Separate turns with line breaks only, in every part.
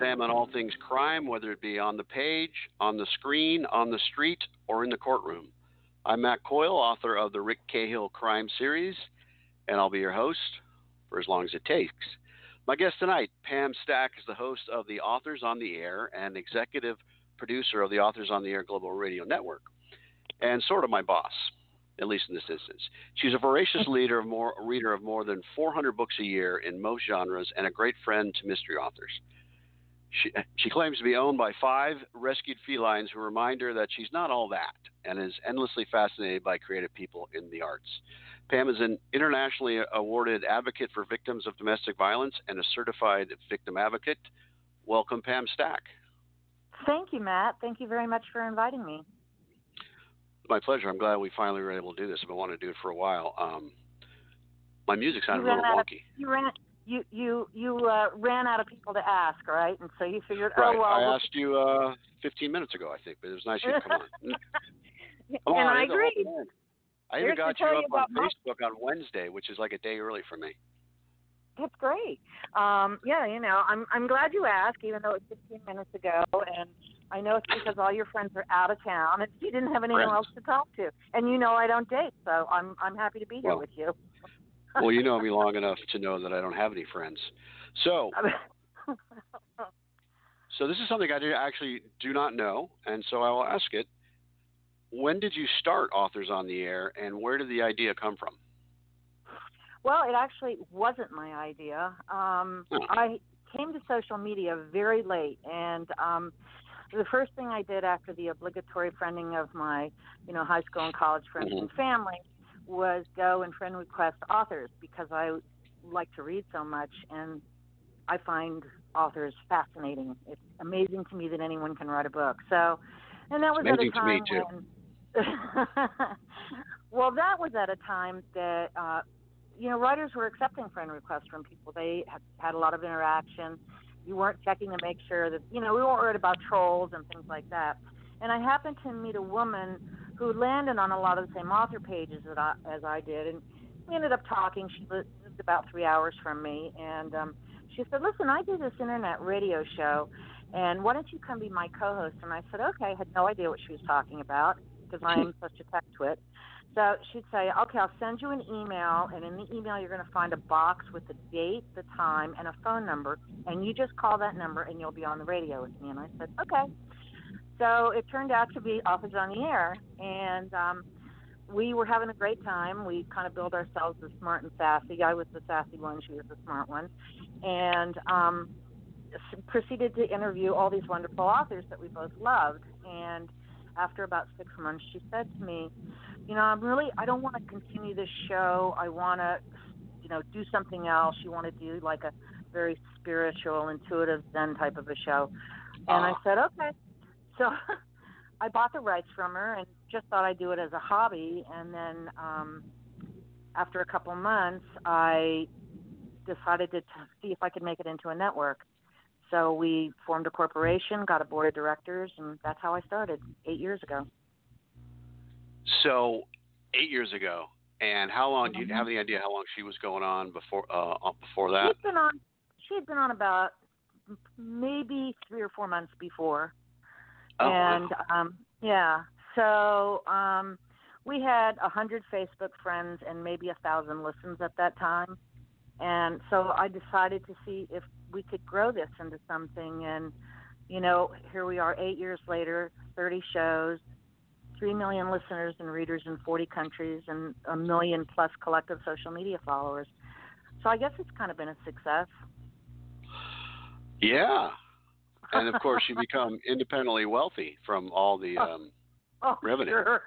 examine all things crime, whether it be on the page, on the screen, on the street, or in the courtroom. I'm Matt Coyle, author of the Rick Cahill Crime Series, and I'll be your host for as long as it takes. My guest tonight, Pam Stack, is the host of the Authors on the Air and executive producer of the Authors on the Air Global Radio Network, and sort of my boss at least in this instance. She's a voracious leader of more, reader of more than 400 books a year in most genres and a great friend to mystery authors. She, she claims to be owned by five rescued felines who remind her that she's not all that and is endlessly fascinated by creative people in the arts. Pam is an internationally awarded advocate for victims of domestic violence and a certified victim advocate. Welcome, Pam Stack.
Thank you, Matt. Thank you very much for inviting me
my pleasure. I'm glad we finally were able to do this. I've been wanting to do it for a while. Um, my music sounded a little wonky.
Of, you ran you you you uh, ran out of people to ask, right? And so you figured,
right.
oh well.
I asked you uh, 15 minutes ago, I think, but it was nice you to come on.
come
and
on, I agree.
I even got you up on Facebook my... on Wednesday, which is like a day early for me.
That's great. Um, yeah, you know, I'm I'm glad you asked, even though it was 15 minutes ago, and I know it's because all your friends are out of town and you didn't have anyone
friends.
else to talk to. And you know I don't date, so I'm I'm happy to be here
well,
with you.
Well, you know me long enough to know that I don't have any friends. So So this is something I do actually do not know, and so I will ask it. When did you start Authors on the Air and where did the idea come from?
Well, it actually wasn't my idea. Um,
oh.
I came to social media very late, and um, the first thing I did after the obligatory friending of my, you know, high school and college friends
mm-hmm.
and family was go and friend request authors because I like to read so much and I find authors fascinating. It's amazing to me that anyone can write a book. So, and that was at a time
to me too.
when. well, that was at a time that uh, you know writers were accepting friend requests from people. They had, had a lot of interaction you weren't checking to make sure that you know we weren't worried about trolls and things like that. And I happened to meet a woman who landed on a lot of the same author pages that I, as I did, and we ended up talking. She lived about three hours from me, and um, she said, "Listen, I do this internet radio show, and why don't you come be my co-host?" And I said, "Okay." I had no idea what she was talking about because I'm such a tech twit. So she'd say, okay, I'll send you an email, and in the email, you're going to find a box with the date, the time, and a phone number, and you just call that number, and you'll be on the radio with me. And I said, okay. So it turned out to be Authors on the Air, and um, we were having a great time. We kind of billed ourselves as smart and sassy. I was the sassy one, she was the smart one, and um, proceeded to interview all these wonderful authors that we both loved. And after about six months, she said to me, you know, I'm really, I don't want to continue this show. I want to, you know, do something else. You want to do like a very spiritual, intuitive Zen type of a show. And I said, okay. So I bought the rights from her and just thought I'd do it as a hobby. And then um, after a couple months, I decided to t- see if I could make it into a network. So we formed a corporation, got a board of directors, and that's how I started eight years ago.
So, eight years ago, and how long?
Mm-hmm.
Do you have any idea how long she was going on before uh, before that?
She'd been on. She had been on about maybe three or four months before.
Oh,
and
wow.
um, yeah, so um, we had a hundred Facebook friends and maybe a thousand listens at that time. And so I decided to see if we could grow this into something. And you know, here we are, eight years later, 30 shows, 3 million listeners and readers in 40 countries and a million plus collective social media followers. So I guess it's kind of been a success.
Yeah. And of course, you become independently wealthy from all the um,
oh,
revenue.
Sure.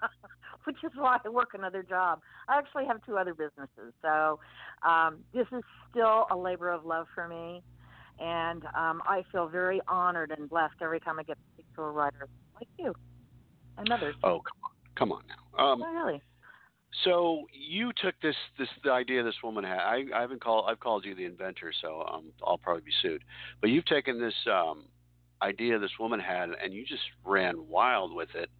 Which is why I work another job. I actually have two other businesses. So um, this is still a labor of love for me. And um, I feel very honored and blessed every time I get to speak to a writer like you and others.
Oh, come on, come on now. Um,
oh, really?
So you took this this the idea this woman had. I, I haven't called I've called you the inventor, so um, I'll probably be sued. But you've taken this um, idea this woman had, and you just ran wild with it.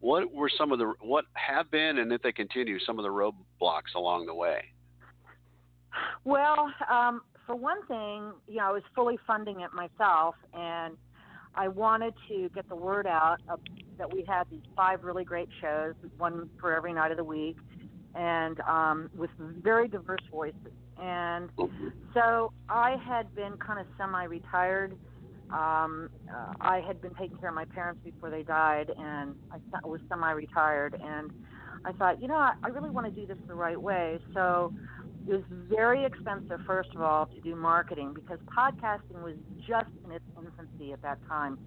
What were some of the what have been, and if they continue, some of the roadblocks along the way?
Well, um, for one thing, you know, I was fully funding it myself, and I wanted to get the word out of, that we had these five really great shows, one for every night of the week, and um, with very diverse voices. And so I had been kind of semi-retired. Um, uh, I had been taking care of my parents before they died, and I was semi-retired. And I thought, you know, I, I really want to do this the right way. So it was very expensive, first of all, to do marketing because podcasting was just in its infancy at that time.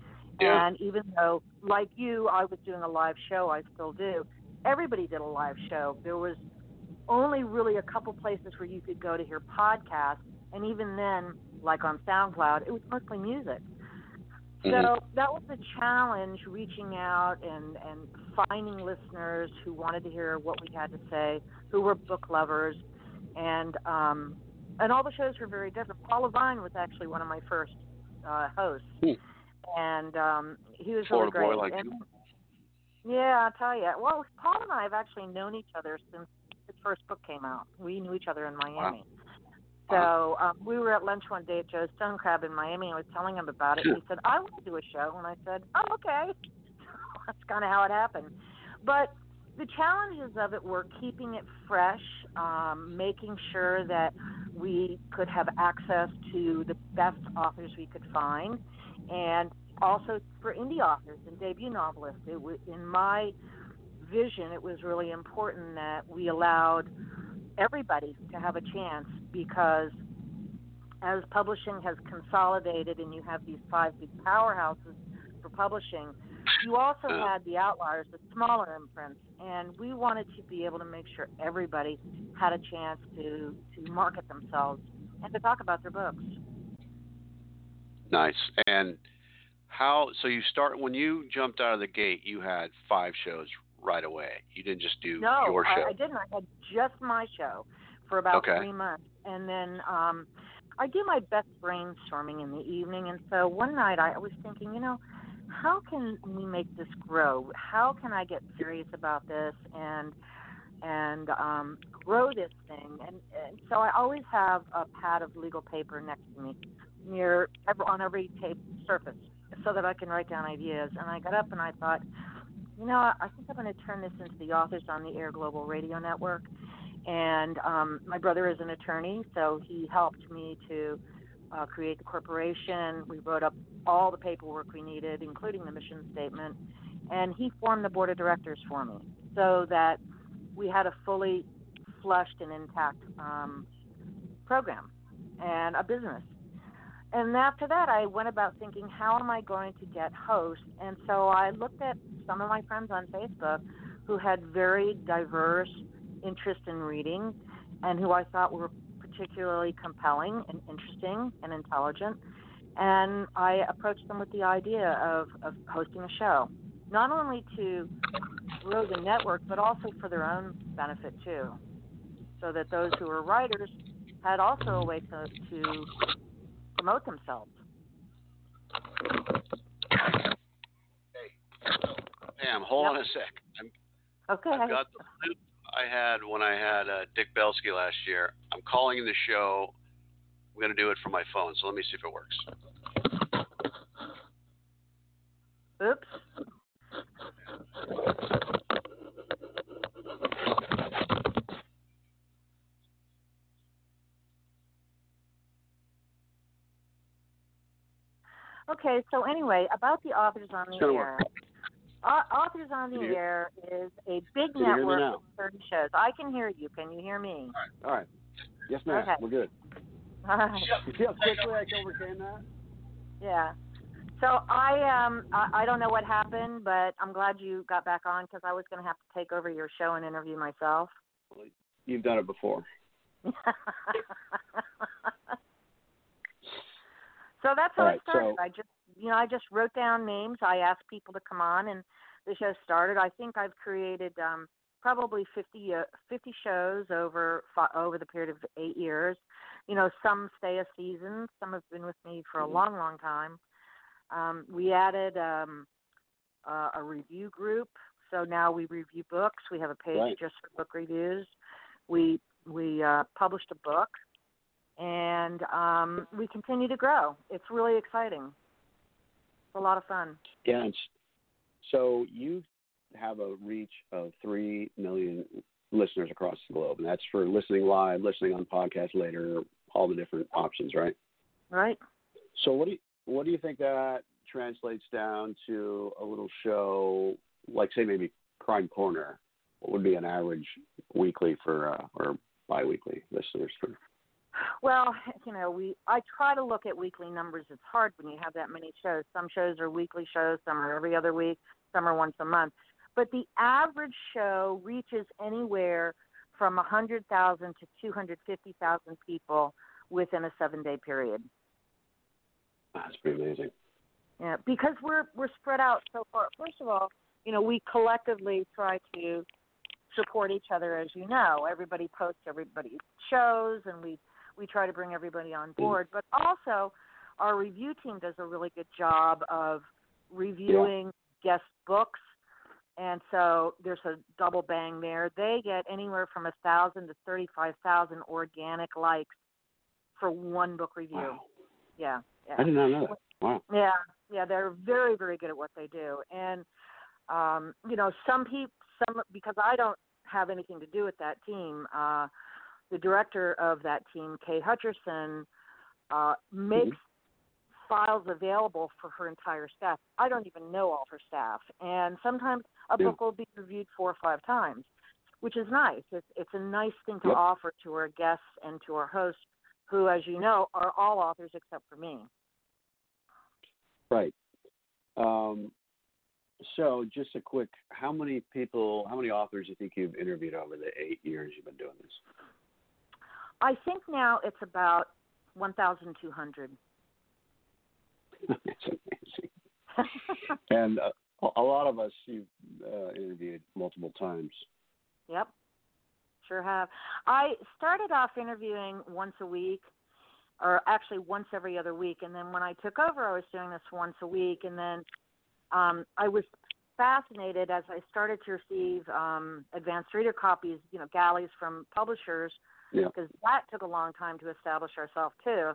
Yeah.
And even though, like you, I was doing a live show, I still do. Everybody did a live show. There was only really a couple places where you could go to hear podcasts, and even then, like on SoundCloud, it was mostly music. So
Mhm.
that was a challenge reaching out and, and finding listeners who wanted to hear what we had to say, who were book lovers, and um, and all the shows were very different. Paul Levine was actually one of my first uh, hosts,
Hmm.
and um, he was
Florida
really
boy
great.
like
and,
you.
Yeah, I'll tell you. Well, Paul and I have actually known each other since his first book came out. We knew each other in Miami. So um, we were at lunch one day at Joe's Stone Crab in Miami, and I was telling him about it. He said, "I want to do a show," and I said, "Oh, okay." That's kind of how it happened. But the challenges of it were keeping it fresh, um, making sure that we could have access to the best authors we could find, and also for indie authors and debut novelists. It in my vision, it was really important that we allowed everybody to have a chance because as publishing has consolidated and you have these five big powerhouses for publishing, you also had the outliers, the smaller imprints, and we wanted to be able to make sure everybody had a chance to to market themselves and to talk about their books.
Nice. And how? So you start when you jumped out of the gate. You had five shows right away. You didn't just do
No,
your show.
I, I didn't. I had just my show for about
Okay.
three months, and then um, I do my best brainstorming in the evening. And so one night I was thinking, you know, how can we make this grow? How can I get serious about this and and um, grow this thing? And, and so I always have a pad of legal paper next to me, near on every tape surface, so that I can write down ideas. And I got up and I thought, you know, I think I'm going to turn this into the Authors on the Air Global Radio Network. And um, my brother is an attorney, so he helped me to uh, create the corporation. We wrote up all the paperwork we needed, including the mission statement. And he formed the board of directors for me so that we had a fully flushed and intact um, program and a business. And after that, I went about thinking, how am I going to get hosts? And so I looked at some of my friends on Facebook who had very diverse interest in reading and who I thought were particularly compelling and interesting and intelligent. And I approached them with the idea of, of hosting a show, not only to grow the network, but also for their own benefit too, so that those who are writers had also a way to, to promote themselves.
Pam, hold
Yep.
on a sec. I'm,
Okay.
I've got the flute I had when I had uh, Dick Belsky last year. I'm calling the show. I'm going to do it from my phone, so let me see if it works.
Oops. Okay, so anyway, about the Authors on the Air. Au- Authors on the Air is a big
Can you hear me
network of 30 shows. I can hear you. Can you hear me?
All right. Yes, ma'am.
Okay.
We're good.
All right.
You see how quickly I overcame that?
Yeah. So I um I, I don't know what happened, but I'm glad you got back on because I was going to have to take over your show and interview myself.
You've done it before.
so that's how
All
it started.
so-
I just you know I just wrote down names. I asked people to come on, and the show started. I think I've created um probably 50, uh, 50 shows over over the period of eight years. You know, some stay a season. Some have been with me for a
Mhm.
long, long time. Um, we added um, uh, a review group, so now we review books. We have a page
Right.
just for book reviews. We we uh, published a book, and um, we continue to grow. It's really exciting. It's a lot of fun.
Yeah. So you have a reach of three million listeners across the globe, and that's for listening live, listening on podcast later, all the different options, right?
Right.
So what do you, what do you think that translates down to a little show like say maybe Crime Corner? What would be an average weekly for uh, or biweekly listeners for?
Well, you know, we I try to look at weekly numbers. It's hard when you have that many shows. Some shows are weekly shows, some are every other week, some are once a month. But the average show reaches anywhere from 100,000 to 250,000 people within a 7-day period.
That's pretty amazing.
Yeah, because we're we're spread out so far. First of all, you know, we collectively try to support each other as you know. Everybody posts everybody's shows and we we try to bring everybody on
Mm-hmm.
board. But also our review team does a really good job of reviewing guest books and so there's a double bang there. They get anywhere from a thousand to thirty five thousand organic likes for one book review.
Wow.
Yeah. Yeah.
I did not know that. Wow.
Yeah, yeah, they're very, very good at what they do, and um, you know, some people, some because I don't have anything to do with that team. Uh, the director of that team, Kay Hutcherson, uh, makes files available for her entire staff. I don't even know all her staff, and sometimes a
Yeah.
book will be reviewed four or five times, which is nice. It's it's a nice thing to
Yep.
offer to our guests and to our hosts, who, as you know, are all authors except for me.
Right. Um, so, just a quick: how many people, how many authors do you think you've interviewed over the eight years you've been doing this?
I think now it's about 1,200.
it's amazing. And uh, a- a lot of us you've uh, interviewed multiple times.
yep, sure have. I started off interviewing once a week, or actually once every other week, and then when I took over, I was doing this once a week, and then um, I was fascinated as I started to receive um, advanced reader copies, you know, galleys from publishers,
Yeah.
because that took a long time to establish ourselves too.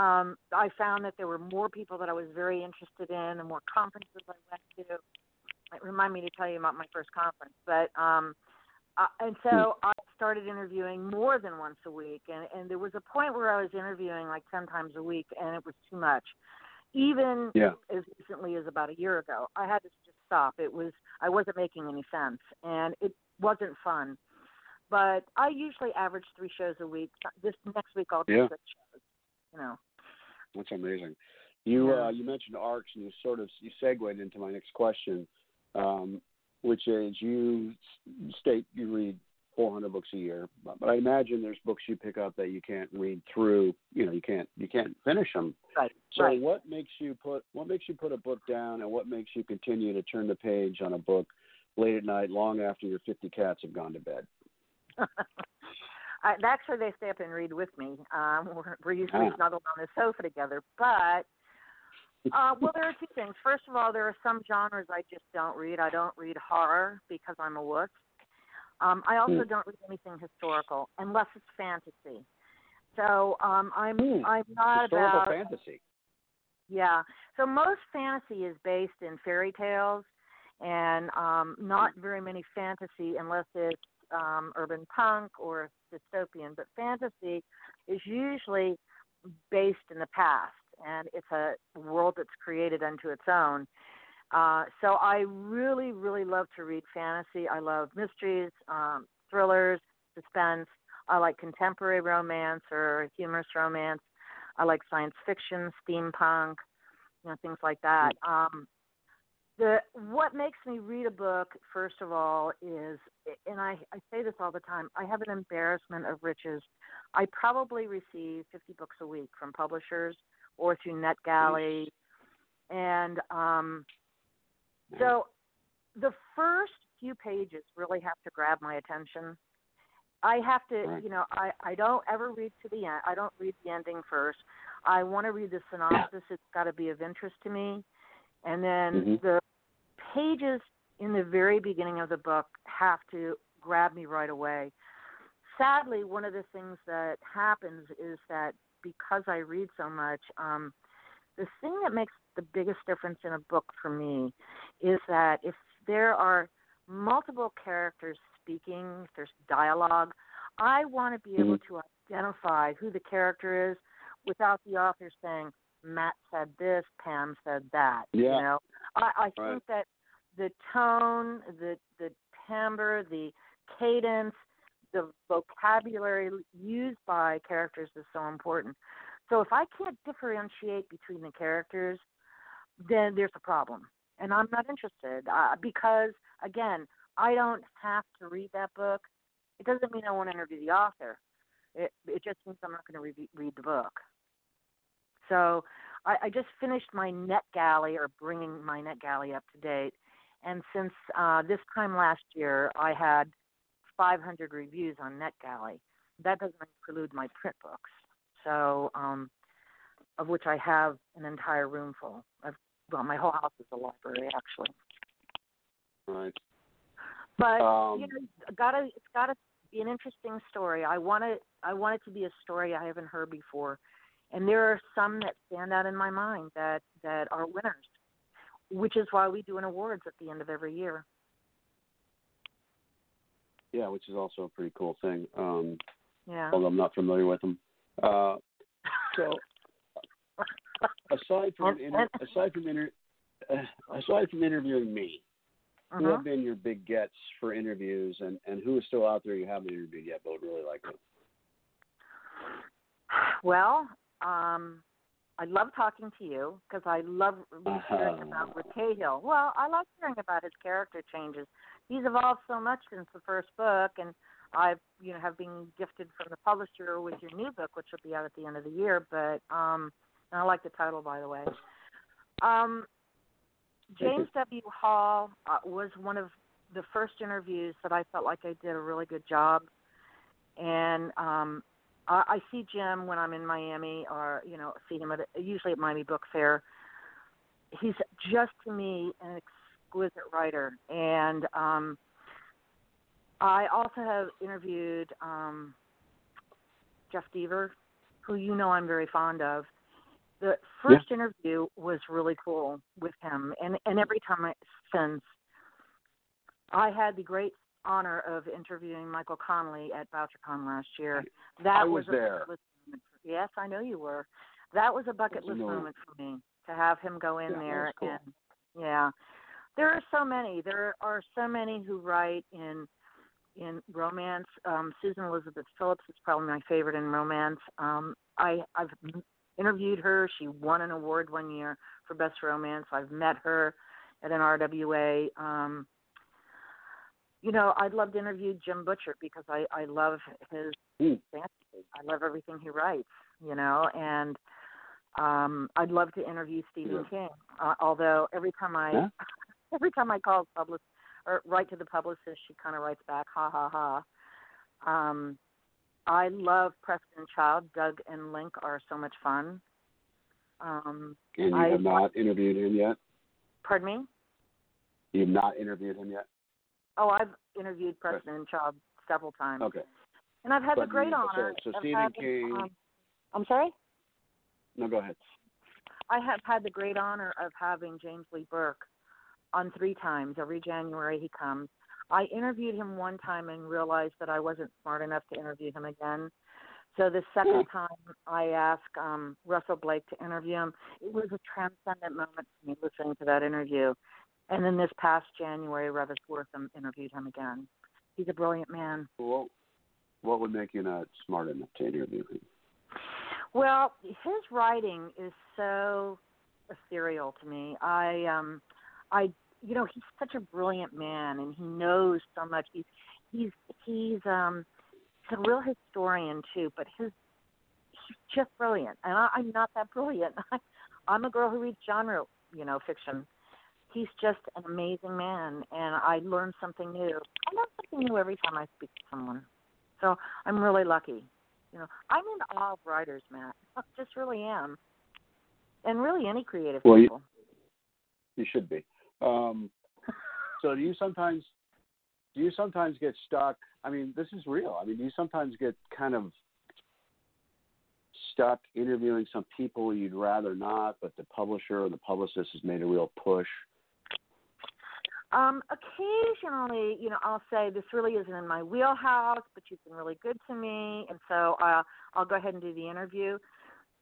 Um, I found that there were more people that I was very interested in, and more conferences I went to. It remind me to tell you about my first conference, but um, uh, and so I started interviewing more than once a week, and and there was a point where I was interviewing like ten times a week, and it was too much. Even
Yeah.
as recently as about a year ago, I had to just stop. It was I wasn't making any sense, and it wasn't fun. But I usually average three shows a week. This next week I'll do
Yeah.
six shows. You know.
That's amazing. You
Yeah.
uh, you mentioned arcs, and you sort of you segued into my next question, um, which is you state you read 400 books a year, but, but I imagine there's books you pick up that you can't read through. You know, you can't you can't finish them.
Right.
So
right.
what makes you put what makes you put a book down, and what makes you continue to turn the page on a book late at night, long after your 50 cats have gone to bed?
I, actually, they stay up and read with me. Um, we're, we're usually
Ah.
snuggled on the sofa together. But uh, well, there are two things. First of all, there are some genres I just don't read. I don't read horror because I'm a wuss. Um, I also
Hmm.
don't read anything historical unless it's fantasy. So um, I'm
Hmm.
I'm not
Historical
about
fantasy.
yeah. So most fantasy is based in fairy tales, and um, not very many fantasy unless it's um, urban punk or dystopian. But fantasy is usually based in the past, and it's a world that's created unto its own. Uh, so I really, really love to read fantasy. I love mysteries, um, thrillers, suspense. I like contemporary romance or humorous romance. I like science fiction, steampunk, you know, things like that. Um, the what makes me read a book, first of all, is, and I, I say this all the time. I have an embarrassment of riches. I probably receive 50 books a week from publishers or through NetGalley, and um, so the first few pages really have to grab my attention. I have to, you know, I I don't ever read to the end. I don't read the ending first. I want to read the synopsis. It's got to be of interest to me, and then
Mhm.
the pages in the very beginning of the book have to grab me right away. sadly, one of the things that happens is that because I read so much, um, the thing that makes the biggest difference in a book for me is that if there are multiple characters speaking, if there's dialogue, I want to be able
Mm-hmm.
to identify who the character is without the author saying, Matt said this, Pam said that.
Yeah.
You know, I, I
Right.
think that the tone, the the timbre, the cadence, the vocabulary used by characters is so important. So if I can't differentiate between the characters, then there's a problem, and I'm not interested uh, because again, I don't have to read that book. It doesn't mean I won't interview the author. It it just means I'm not going to re- read the book. So I, I just finished my Net Galley or bringing my Net Galley up to date, and since uh, this time last year, I had 500 reviews on Net Galley. That doesn't include my print books. So, um, of which I have an entire room full. I've, well, my whole house is a library actually.
Right.
But
Um,
you know, gotta it's gotta be an interesting story. I want it. I want it to be a story I haven't heard before, and there are some that stand out in my mind that that are winners, which is why we do an awards at the end of every year.
Yeah, which is also a pretty cool thing. Um,
Yeah.
although I'm not familiar with them. Uh, so, aside from inter- aside from inter- aside from interviewing me, who
Mhm.
have been your big gets for interviews, and and who is still out there you haven't interviewed yet, but would really like to?
Well, um, I love talking to you because I love hearing about Rick Cahill. Well, I like hearing about his character changes. He's evolved so much since the first book, and I've you know have been gifted from the publisher with your new book, which will be out at the end of the year. But um, and I like the title, by the way. Um, James W. Hall uh, was one of the first interviews that I felt like I did a really good job, and um, I, I see Jim when I'm in Miami, or you know, see him at usually at Miami Book Fair. He's just to me an exquisite writer, and um, I also have interviewed um, Jeff Deaver, who you know I'm very fond of. The first interview was really cool with him, and and every time I since I had the great honor of interviewing Michael Connelly at BoucherCon last year. That
I was
a
there.
Yes, I know you were. That was a bucket list
annoying.
moment for me to have him go in
Yeah,
there
cool.
and yeah. There are so many. There are so many who write in in romance. Um, Susan Elizabeth Phillips is probably my favorite in romance. Um, I I've interviewed her. She won an award one year for best romance. I've met her at an RWA. Um, you know, I'd love to interview Jim Butcher because I I love his
Hmm.
fantasy. I love everything he writes. You know, and um, I'd love to interview Stephen
Yeah.
King. Uh, although every time I
Yeah.
every time I call public or write to the publicist, she kind of writes back, "Ha ha ha." Um, I love Preston Child. Doug and Link are so much fun. Um,
And you
I-
have not interviewed him yet.
pardon me?
You've not interviewed him yet.
Oh, I've interviewed Preston and Child several times,
Okay.
and I've had the great honor.
so- so
of
Stephen
having,
King-
Um, I'm sorry.
No, go ahead.
I have had the great honor of having James Lee Burke on three times. Every January he comes. I interviewed him one time and realized that I wasn't smart enough to interview him again. So the second time I asked um, Russell Blake to interview him, it was a transcendent moment for me listening to that interview. And then this past January, Reavis Wortham interviewed him again. He's a brilliant man.
Well, what would make you not smart enough to interview him?
Well, his writing is so ethereal to me. I um I you know, he's such a brilliant man and he knows so much. He's he's he's um he's a real historian too, but his he's just brilliant. And I, I'm not that brilliant. I, I'm a girl who reads genre, you know, fiction. He's just an amazing man and I learn something new. I learn something new every time I speak to someone. So I'm really lucky. You know, I'm in awe of writers, Matt. I just really am. And really any creative
Well, you-
people.
You should be. Um, so do you sometimes do you sometimes get stuck? I mean, this is real. I mean, do you sometimes get kind of stuck interviewing some people you'd rather not, but the publisher or the publicist has made a real push?
Um, occasionally, you know, I'll say this really isn't in my wheelhouse, but you've been really good to me, and so uh, I'll go ahead and do the interview.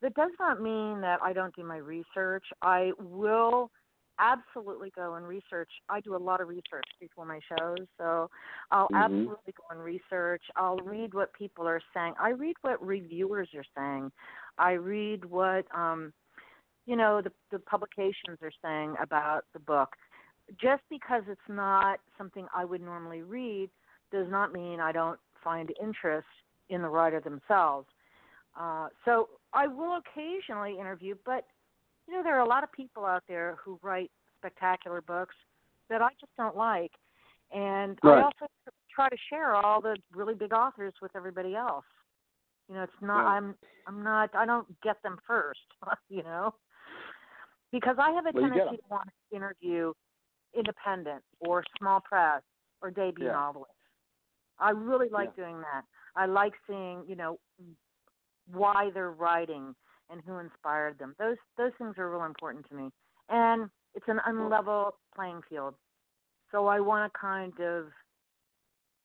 That does not mean that I don't do my research. I will absolutely go and research. I do a lot of research before my shows, so I'll
Mhm.
absolutely go and research. I'll read what people are saying. I read what reviewers are saying. I read what um you know the the publications are saying about the book. Just because it's not something I would normally read does not mean I don't find interest in the writer themselves. Uh, so I will occasionally interview, but you know there are a lot of people out there who write spectacular books that I just don't like, and
Right.
I also try to share all the really big authors with everybody else. You know, it's not. I'm I'm not I don't get them first, you know, because I have a
Well,
tendency to want to interview independent or small press or debut
Yeah.
novelists. I really like
Yeah.
doing that. I like seeing, you know, why they're writing and who inspired them. Those those things are real important to me. And it's an unlevel playing field. So I want to kind of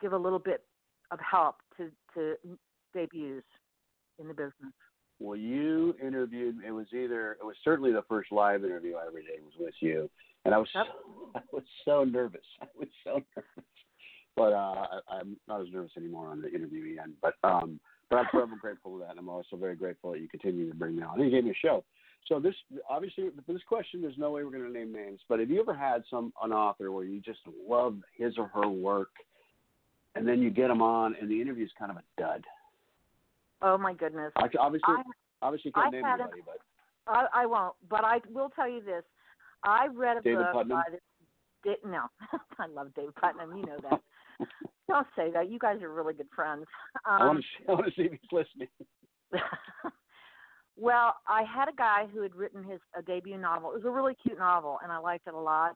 give a little bit of help to to debuts in the business.
Well, you interviewed. It was either. It was certainly the first live interview I ever did was with you, and I was
Yep.
so, I was so nervous. I was so nervous, but uh, I, I'm not as nervous anymore on the interview end. But um, but I'm forever grateful for that. And I'm also very grateful that you continue to bring me on. And you gave me a show. So this obviously for this question, there's no way we're going to name names. But have you ever had some an author where you just love his or her work, and then you get them on, and the interview's kind of a dud?
Oh my goodness.
I, obviously,
I
obviously can't
I
name anybody, but
I, I won't, but I will tell you this. I read a
David
book
Putnam?
by this. Di- no, I love David Putnam. You know that. Don't say that. You guys are really good friends. Um,
I want to I want to see if he's listening.
well, I had a guy who had written his a debut novel. It was a really cute novel, and I liked it a lot.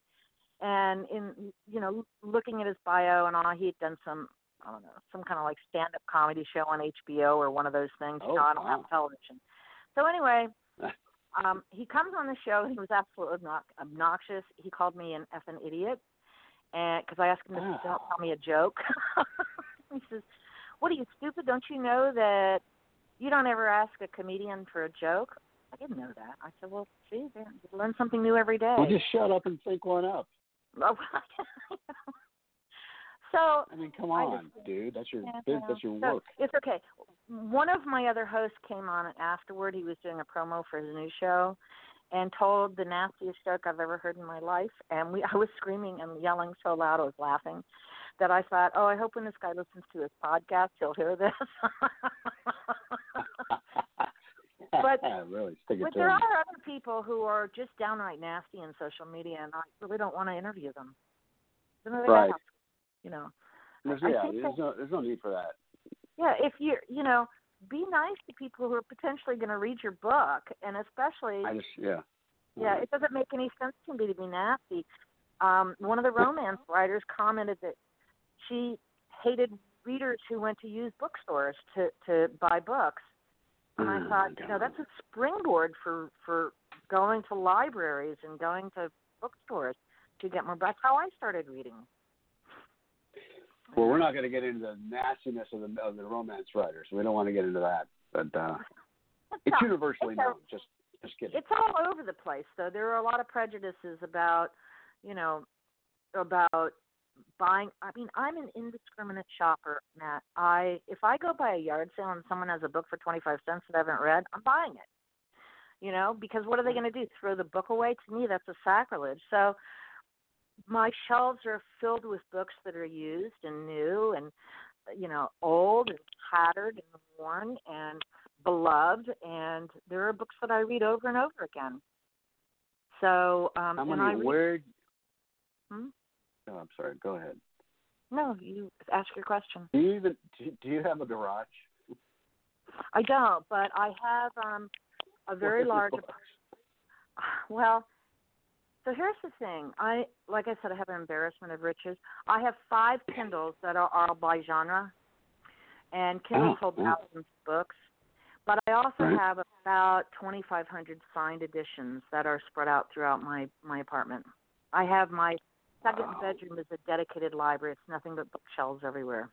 And in you know, looking at his bio and all, he had done some I don't know some kind of like stand-up comedy show on HBO or one of those things.
Oh,
you know, I don't
wow.
have television. So anyway, um, he comes on the show. He was absolutely obnoxious. He called me an effing idiot, and because I asked him to
Oh.
don't tell me a joke. he says, "What are you stupid? Don't you know that you don't ever ask a comedian for a joke?" I didn't know that. I said, "Well, see, you learn something new every day."
Well, just shut up and think one up.
so
I mean, come on,
just-
dude. That's your
Yeah,
biz, that's your
So,
work.
It's okay. One of my other hosts came on afterward. He was doing a promo for his new show, and told the nastiest joke I've ever heard in my life. And we, I was screaming and yelling so loud, I was laughing, that I thought, oh, I hope when this guy listens to his podcast, he'll hear this. But-
really
but there are other people who are just downright nasty in social media, and I really don't want to interview them. Even though they
Right.
have, You know.
There's,
I
yeah, there's no there's no need for that.
Yeah, if you're, you know, be nice to people who are potentially going to read your book, and especially,
I just yeah.
yeah, it doesn't make any sense to me to be nasty. Um, one of the romance writers commented that she hated readers who went to used bookstores to to buy books, and I
Oh,
thought,
my
you know, that's a springboard for for going to libraries and going to bookstores to get more. Books. How I started reading.
Well, we're not going to get into the nastiness of the of the romance writers. We don't want to get into that. But uh, it's
not-
universally
it's a-
known. Just just kidding.
it's all over the place though there are a lot of prejudices about you know about buying i mean i'm an indiscriminate shopper matt i if i go by a yard sale and someone has a book for twenty five cents that i haven't read i'm buying it you know because what are they going to do throw the book away to me that's a sacrilege so my shelves are filled with books that are used and new and you know old and tattered and worn and beloved and there are books that I read over and over again. So um
How
and
many?
I read,
Where?
Hmm?
Oh, I'm sorry. Go ahead.
no, you ask your question.
Do you even do do you have a garage?
I don't, but I have um a very large well So here's the thing. I like I said, I have an embarrassment of riches. I have five Kindles that are all by genre, and Kindles
Oh,
hold
wow.
thousands of books. But I also
Right.
have about 2,500 signed editions that are spread out throughout my my apartment. I have my second
Wow.
bedroom is a dedicated library. It's nothing but bookshelves everywhere.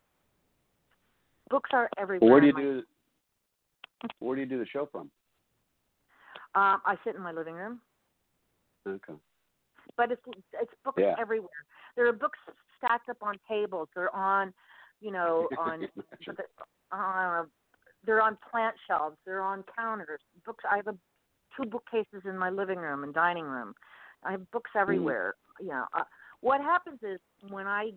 Books are everywhere.
where do you
my-
do? Where do you do the show from?
Um, I sit in my living room.
Okay.
But it's it's books
Yeah.
everywhere. There are books stacked up on tables. They're on, you know, on uh, they're on plant shelves. They're on counters. Books. I have a, two bookcases in my living room and dining room. I have books everywhere. You know, uh, what happens is when I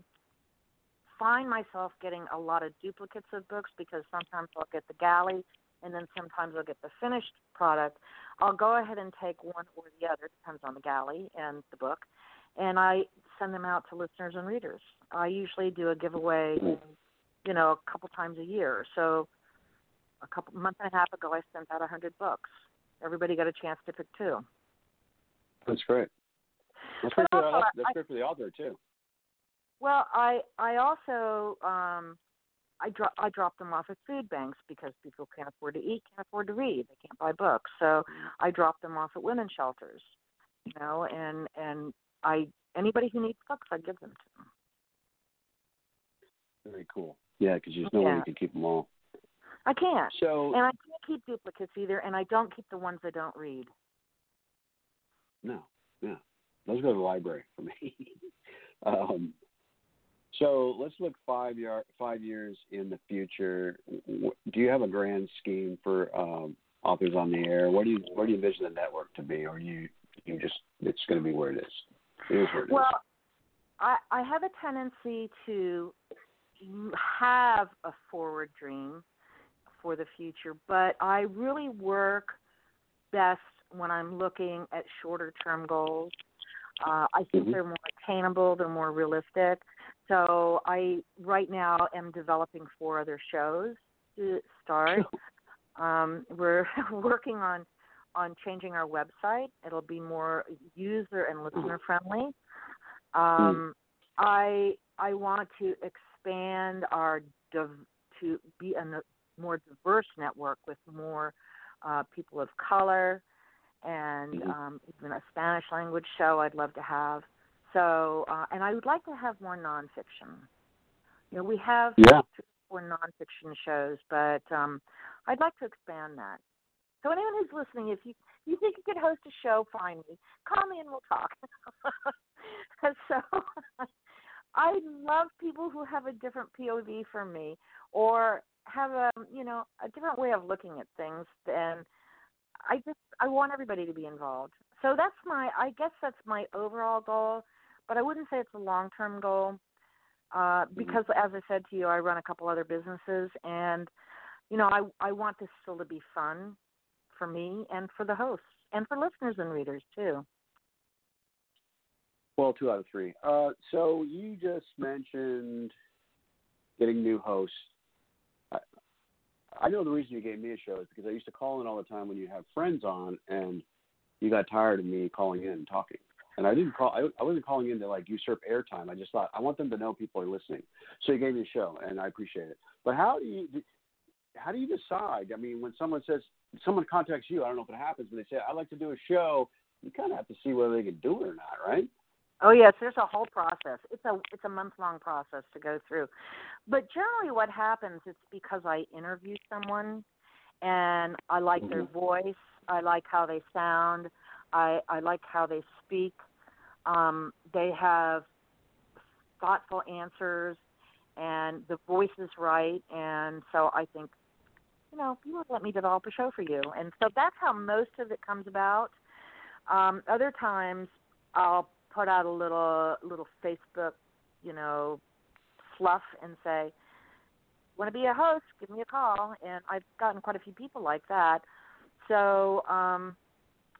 find myself getting a lot of duplicates of books because sometimes I'll get the galley and then sometimes I'll get the finished product. I'll go ahead and take one or the other, depends on the galley and the book, and I send them out to listeners and readers. I usually do a giveaway, you know, a couple times a year. So a couple month and a half ago, I sent out a hundred books. Everybody got a chance to pick two.
That's great. That's great for the, that's
I-
great for the author too.
Well, I I also um I drop I drop them off at food banks because people can't afford to eat, can't afford to read, they can't buy books. So I drop them off at women's shelters, you know, and and I anybody who needs books, I give them to them.
Very cool. Yeah, because there's no way
Yeah.
you can keep them all.
I can't,
So
and I can't keep duplicates either, and I don't keep the ones I don't read.
no, yeah, those go to the library for me. um, so let's look five year five years in the future. Do you have a grand scheme for um, authors on the air? What do you where do you envision the network to be, or you you just it's going to be where it is? It is where it is.
Well, I I have a tendency to have a forward dream for the future, but I really work best when I'm looking at shorter term goals. Uh, I think
Mhm.
they're more attainable, they're more realistic. So I right now am developing four other shows to start. Um, we're working on on changing our website. It'll be more user and listener friendly. Um, I I want to expand our div- to be a more diverse network with more uh, people of color and
Mhm.
um, even a Spanish language show I'd love to have. So uh, and I would like to have more nonfiction. You know, we have
yeah,
four nonfiction shows, but um, I'd like to expand that. So anyone who's listening, if you you think you could host a show, find me, call me, and we'll talk. so I love people who have a different POV from me, or have a you know a different way of looking at things. And I just I want everybody to be involved. So that's my I guess that's my overall goal, but I wouldn't say it's a long term goal uh, because as I said to you, I run a couple other businesses, and you know, I I want this still to be fun for me and for the hosts and for listeners and readers too.
well, two out of three. Uh, so you just mentioned getting new hosts. I, I know the reason you gave me a show is because I used to call in all the time when you have friends on, and you got tired of me calling in and talking. And I didn't call. I, I wasn't calling in to like usurp airtime. I just thought I want them to know people are listening. So you gave me a show, and I appreciate it. But how do you how do you decide? I mean, when someone says someone contacts you, I don't know if it happens, but they say I'd like to do a show. You kind of have to see whether they can do it or not, right?
Oh yes, there's a whole process. It's a it's a month long process to go through. But generally what happens it's because I interview someone and I like their mm-hmm. voice, I like how they sound, I I like how they speak. Um they have thoughtful answers and the voice is right and so I think you know, you would let me develop a show for you. And so that's how most of it comes about. Um, other times I'll put out a little little Facebook, you know, fluff and say, "Want to be a host? Give me a call." And I've gotten quite a few people like that. So, um,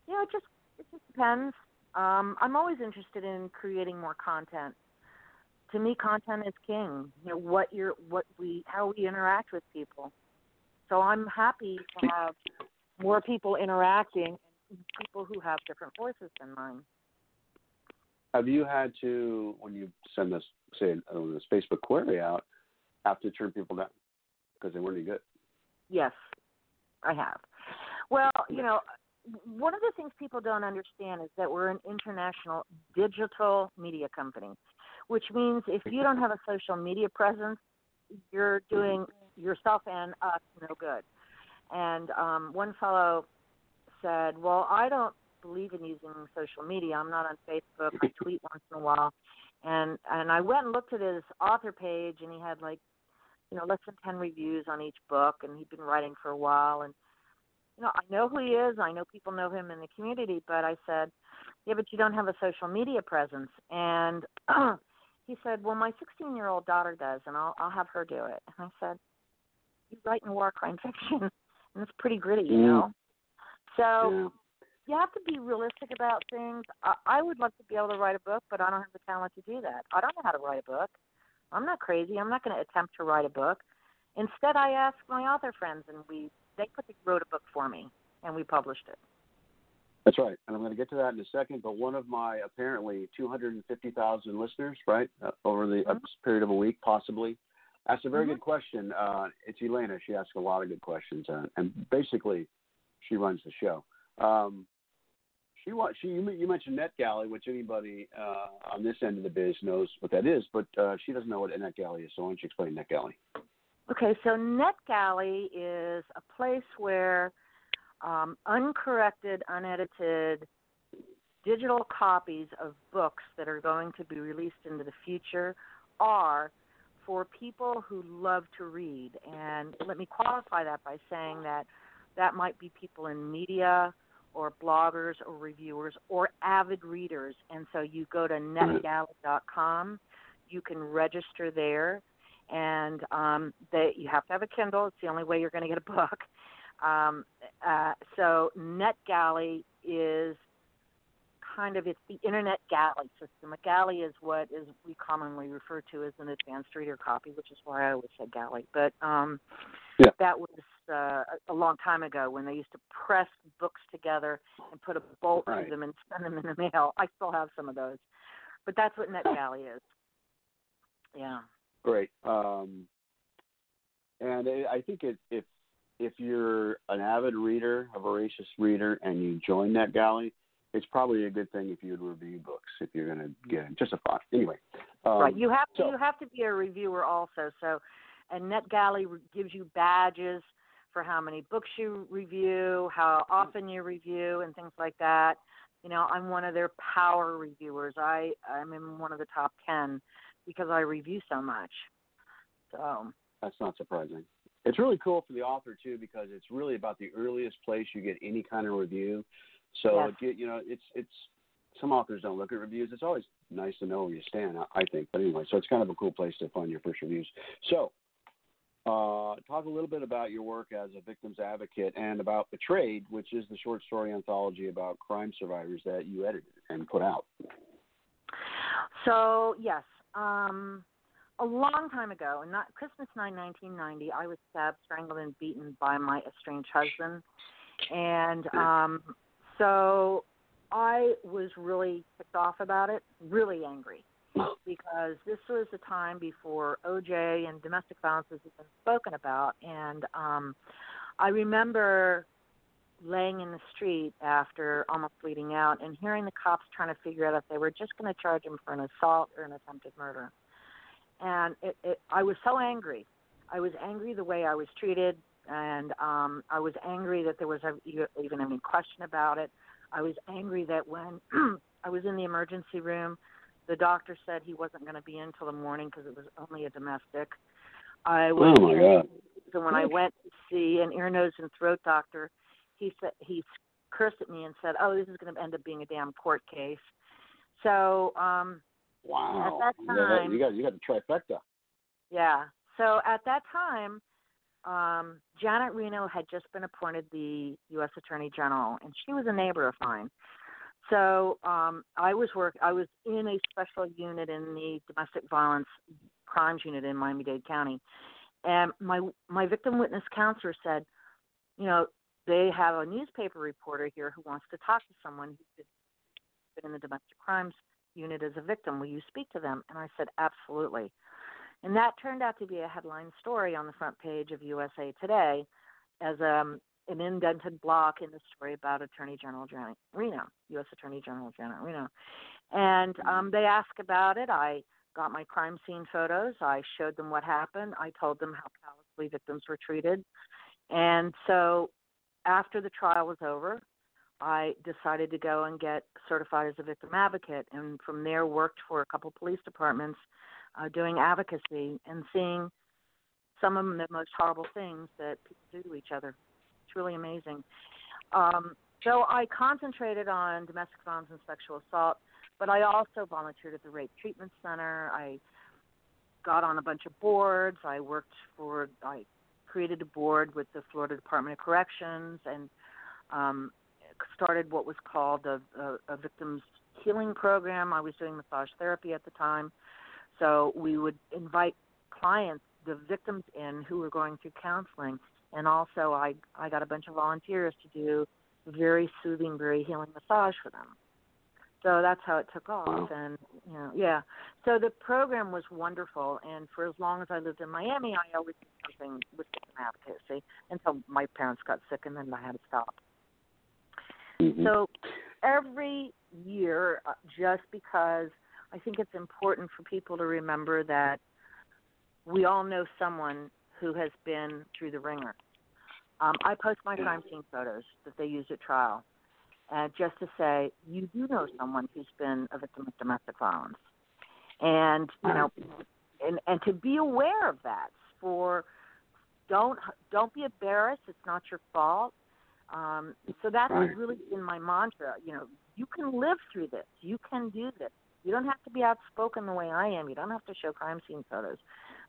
you know, just it just depends. Um, I'm always interested in creating more content. To me, content is king. You know what you're, what we, how we interact with people. So I'm happy to have more people interacting and people who have different voices than mine.
have you had to when you send this say uh, this Facebook query out, have to turn people down because they weren't any good?
Yes, I have. Well, you know, one of the things people don't understand is that we're an international digital media company, which means if you don't have a social media presence, you're doing yourself and us no good. And um, one fellow said, "Well, I don't believe in using social media. I'm not on Facebook. I tweet once in a while." And and I went and looked at his author page, and he had like, you know, less than ten reviews on each book, and he'd been writing for a while. And you know, I know who he is. I know people know him in the community, but I said, "Yeah, but you don't have a social media presence." And he said, "Well, my 16-year-old daughter does, and I'll I'll have her do it." And I said, "You write in war crime fiction, and it's pretty gritty, you mm. know." So yeah. you have to be realistic about things. I, I would love to be able to write a book, but I don't have the talent to do that. I don't know how to write a book. I'm not crazy. I'm not going to attempt to write a book. Instead, I ask my author friends, and we they put the, wrote a book for me, and we published it.
That's right, and I'm going to get to that in a second. But one of my apparently 250,000 listeners, right, uh, over the mm-hmm. period of a week, possibly, asked a very mm-hmm. good question. Uh, it's Elena. She asked a lot of good questions, uh, and basically, she runs the show. Um, she she you, you mentioned NetGalley, which anybody uh, on this end of the biz knows what that is, but uh, she doesn't know what a NetGalley is. So why don't you explain NetGalley?
Okay, so NetGalley is a place where um, uncorrected, unedited digital copies of books that are going to be released into the future are for people who love to read. And let me qualify that by saying that that might be people in media or bloggers or reviewers or avid readers. And so you go to netgalley.com, you can register there, and um, they, you have to have a Kindle. It's the only way you're going to get a book. Um, uh, so NetGalley is kind of it's the internet galley system. A galley is what is we commonly refer to as an advanced reader copy, which is why I always said galley. But um, yeah. that was uh, a long time ago when they used to press books together and put a bolt right. through them and send them in the mail. I still have some of those, but that's what NetGalley is. Yeah.
Great. Um, and I think it, if if you're an avid reader, a voracious reader, and you join NetGalley, it's probably a good thing if you'd review books if you're going to get it. Just a thought. Anyway. Um,
right. You have to so, you have to be a reviewer also. So, and NetGalley gives you badges for how many books you review, how often you review, and things like that. You know, I'm one of their power reviewers. I I'm in one of the top ten because I review so much. So
that's not surprising. It's really cool for the author too because it's really about the earliest place you get any kind of review. So yes. it, you know, it's it's some authors don't look at reviews. It's always nice to know where you stand, I think. But anyway, so it's kind of a cool place to find your first reviews. So, uh, talk a little bit about your work as a victims advocate and about Betrayed, which is the short story anthology about crime survivors that you edited and put out.
So yes, um, a long time ago, and not Christmas night, 1990, I was stabbed, strangled, and beaten by my estranged husband, and um, so I was really ticked off about it, really angry, because this was the time before OJ and domestic violence has been spoken about, and um, I remember laying in the street after almost bleeding out and hearing the cops trying to figure out if they were just going to charge him for an assault or an attempted murder. And it, it, I was so angry. I was angry the way I was treated, and um, I was angry that there was a, even any question about it. I was angry that when I was in the emergency room, the doctor said he wasn't going to be in till the morning because it was only a domestic. I was,
oh my god!
So when I went to see an ear, nose, and throat doctor, he said he cursed at me and said, "Oh, this is going to end up being a damn court case." So, um,
wow,
at that time,
you got you got the trifecta.
Yeah. So at that time, um, Janet Reno had just been appointed the U.S. Attorney General, and she was a neighbor of mine. So um, I was work. I was in a special unit in the domestic violence crimes unit in Miami-Dade County, and my my victim witness counselor said, you know, they have a newspaper reporter here who wants to talk to someone who's been in the domestic crimes unit as a victim. Will you speak to them? And I said, absolutely. And that turned out to be a headline story on the front page of USA Today as um, an indented block in the story about Attorney General Janet Reno, U.S. Attorney General Janet Reno. And um, they asked about it. I got my crime scene photos. I showed them what happened. I told them how callously victims were treated. And so after the trial was over, I decided to go and get certified as a victim advocate, and from there worked for a couple police departments uh, doing advocacy and seeing some of the most horrible things that people do to each other. It's really amazing. Um, so I concentrated on domestic violence and sexual assault, but I also volunteered at the Rape Treatment Center. I got on a bunch of boards. I worked for, I created a board with the Florida Department of Corrections and um, started what was called a, a, a victims healing program. I was doing massage therapy at the time. So we would invite clients, the victims in who were going through counseling. And also I I got a bunch of volunteers to do very soothing, very healing massage for them. So that's how it took off and you know, yeah. So the program was wonderful and for as long as I lived in Miami I always did something with advocacy until my parents got sick and then I had to stop.
Mm-hmm.
So every year, uh, just because I think it's important for people to remember that we all know someone who has been through the ringer. Um, I post my crime scene photos that they use at trial, uh, just to say you do know someone who's been a victim of domestic violence, and you know, and and to be aware of that. For don't don't be embarrassed. It's not your fault. Um, so that's
right.
really been my mantra. You know, you can live through this. You can do this. You don't have to be outspoken the way I am. You don't have to show crime scene photos.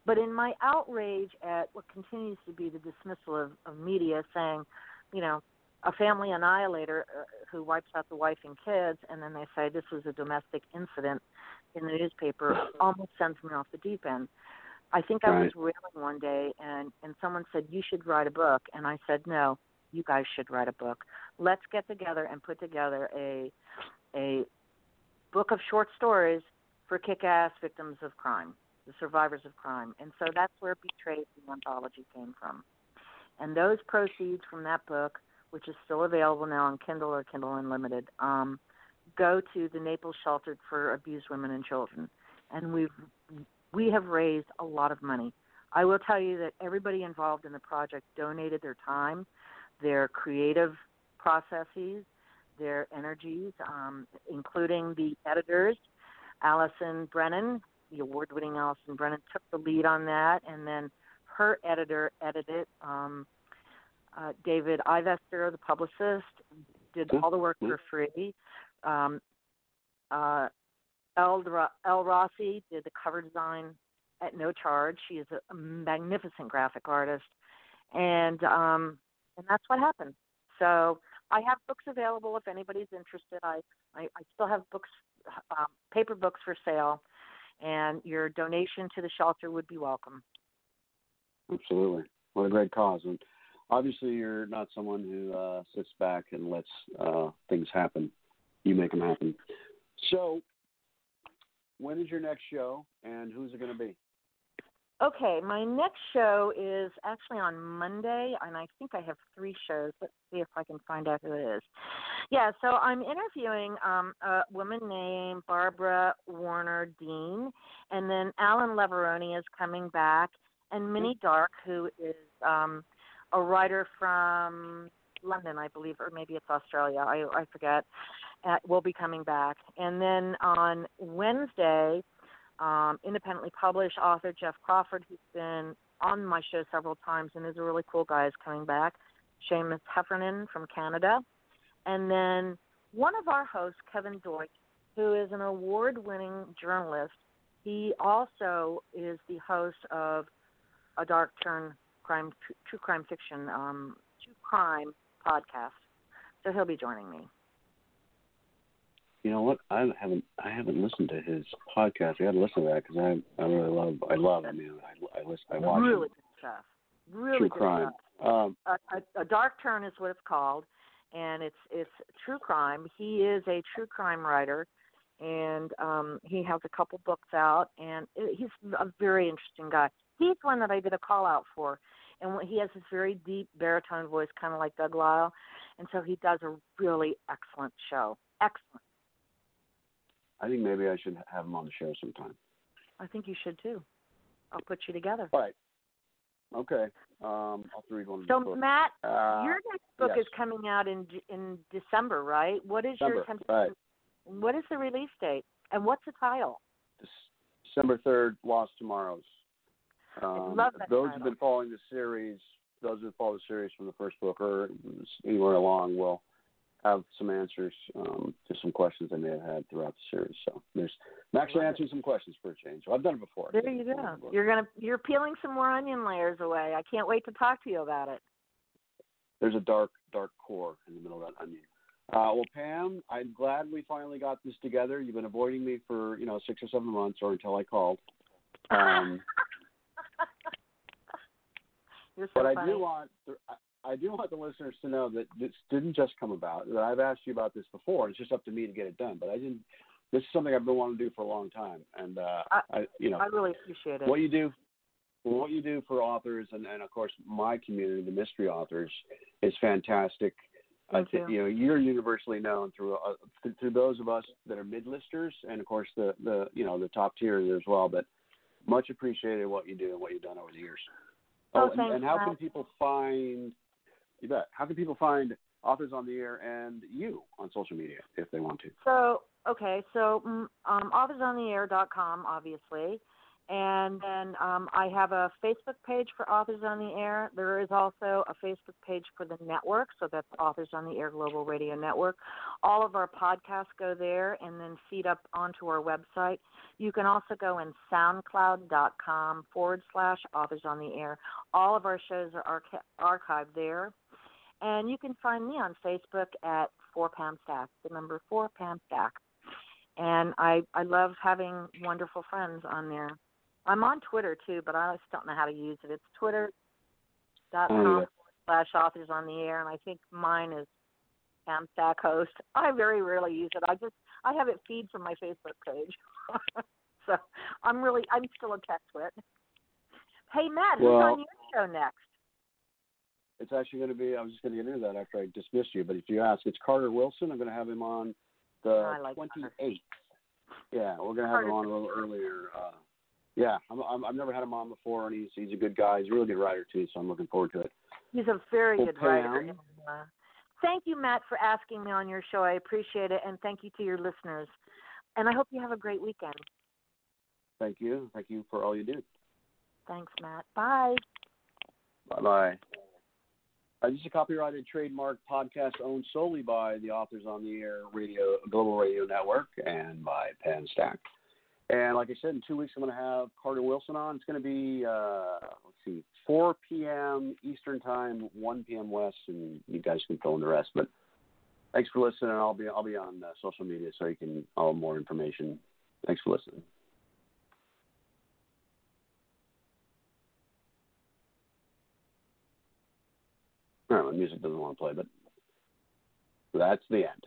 But in my outrage at what continues to be the dismissal of, of media saying, you know, a family annihilator uh, who wipes out the wife and kids, and then they say this was a domestic incident in the newspaper, almost sends me off the deep end. I think I was
Right.
railing one day, and and someone said you should write a book, and I said no, you guys should write a book. Let's get together and put together a a book of short stories for kick-ass victims of crime, the survivors of crime, and so that's where Betrayed the anthology came from. And those proceeds from that book, which is still available now on Kindle or Kindle Unlimited, um, go to the Naples Shelter for Abused Women and Children, and we've we have raised a lot of money. I will tell you that everybody involved in the project donated their time, their creative processes, their energies, um, including the editors. Allison Brennan, the award winning Allison Brennan, took the lead on that, and then her editor edited. Um, uh, David Ivester, the publicist, did all the work for free. Um, uh, El, Elle Rossi did the cover design at no charge. She is a, a magnificent graphic artist, and um, and that's what happened. So I have books available if anybody's interested. I I, I still have books, um, paper books for sale, and your donation to the shelter would be welcome.
Absolutely. What a great cause. And obviously, you're not someone who uh, sits back and lets uh, things happen. You make them happen. So, when is your next show, and who's it going to be?
Okay, my next show is actually on Monday, and I think I have three shows. Let's see if I can find out who it is. Yeah, so I'm interviewing um, a woman named Barbara Warner Dean, and then Allan Leverone is coming back, and Minnie Darke, who is um, a writer from London, I believe, or maybe it's Australia. I, I forget. Uh, will be coming back, and then on Wednesday um, independently published author Jeff Crawford, who's been on my show several times and is a really cool guy, is coming back. Seamus Heffernan from Canada. And then one of our hosts, Kevin Deutsch, who is an award winning journalist. He also is the host of a dark turn crime, true, true crime fiction, um, true crime podcast. So he'll be joining me.
You know what? I haven't I haven't listened to his podcast. I got to listen to that because I I really love I love I mean I I listen I watch
really
him.
good stuff. Really
true
good
crime.
stuff.
Um,
a, a, a dark turn is what it's called, and it's it's true crime. He is a true crime writer, and um, he has a couple books out, and it, he's a very interesting guy. He's one that I did a call out for, and he has this very deep baritone voice, kind of like Doug Lyle, and so he does a really excellent show. Excellent.
I think maybe I should have him on the show sometime.
I think you should too. I'll put you together.
All right. Okay. Um, I'll throw you on
So
book.
Matt,
Uh,
your next book
yes.
is coming out in in December, right? What is your
December, right.
what is the release date and what's the title?
December third, Lost Tomorrows. Um,
love that
those
title.
who've been following the series, those who follow the series from the first book or anywhere along will have some answers um, to some questions they may have had throughout the series. So there's I'm actually answering some questions for a change. So I've done it before.
There you go. You're gonna you're peeling some more onion layers away. I can't wait to talk to you about it.
There's a dark, dark core in the middle of that onion. Uh, well, Pam, I'm glad we finally got this together. You've been avoiding me for you know six or seven months, or until I called. Um,
you're so
But I do want the, I- do want the listeners to know that this didn't just come about. That I've asked you about this before. It's just up to me to get it done. But I didn't. This is something I've been wanting to do for a long time, and uh,
I-
I, you know,
I really appreciate it.
what you do, what you do for authors, and, and of course my community, the mystery authors, is fantastic. I
Thank
think
you.
you know you're universally known through uh, th- through those of us that are mid listers, and of course the the you know the top tier as well. But much appreciated what you do and what you've done over the years.
Oh,
and, and how can people find? You bet. How can people find authors on the air and you on social media if they want to?
So okay, so mm, um, authorsontheair.com, obviously, and then um, I have a Facebook page for Authors on the Air. There is also a Facebook page for the network, so that's Authors on the Air Global Radio Network. All of our podcasts go there and then feed up onto our website. You can also go in SoundCloud.com forward slash Authors on the Air. All of our shows are archi- archived there. And you can find me on Facebook at Four Pam Stack, the number Four Pam Stack. And I I love having wonderful friends on there. I'm on Twitter too, but I just don't know how to use it. It's twitter.com
Oh, yeah.
slash authors on the air, and I think mine is Pam Stack host. I very rarely use it. I just I have it feed from my Facebook page. so I'm really I'm still attached to it. Hey Matt, who's on your show next?
It's actually going to be. I was just going to get into that after I dismissed you, but if you ask, it's Carter Wilson. I'm going to have him on the
like
28th. Yeah, we're going to have him on a little earlier. Uh, yeah, I'm, I'm, I've never had him on before, and he's he's a good guy. He's a really good writer too, so I'm looking forward to it.
He's a very
Well,
good writer. And, uh, thank you, Matt, for asking me on your show. I appreciate it, and thank you to your listeners. And I hope you have a great weekend.
Thank you. Thank you for all you do.
Thanks, Matt. Bye.
Bye bye. Uh, this is a copyrighted trademark podcast owned solely by the Authors on the Air Radio Global Radio Network and by Pam Stack. And like I said, in two weeks I'm going to have Carter Wilson on. It's going to be uh, let's see, 4 p.m. Eastern Time, 1 p.m. West, and you guys can fill in the rest. But thanks for listening. I'll be I'll be on uh, social media so you can all more information. Thanks for listening. All right, my music doesn't want to play, but that's the end.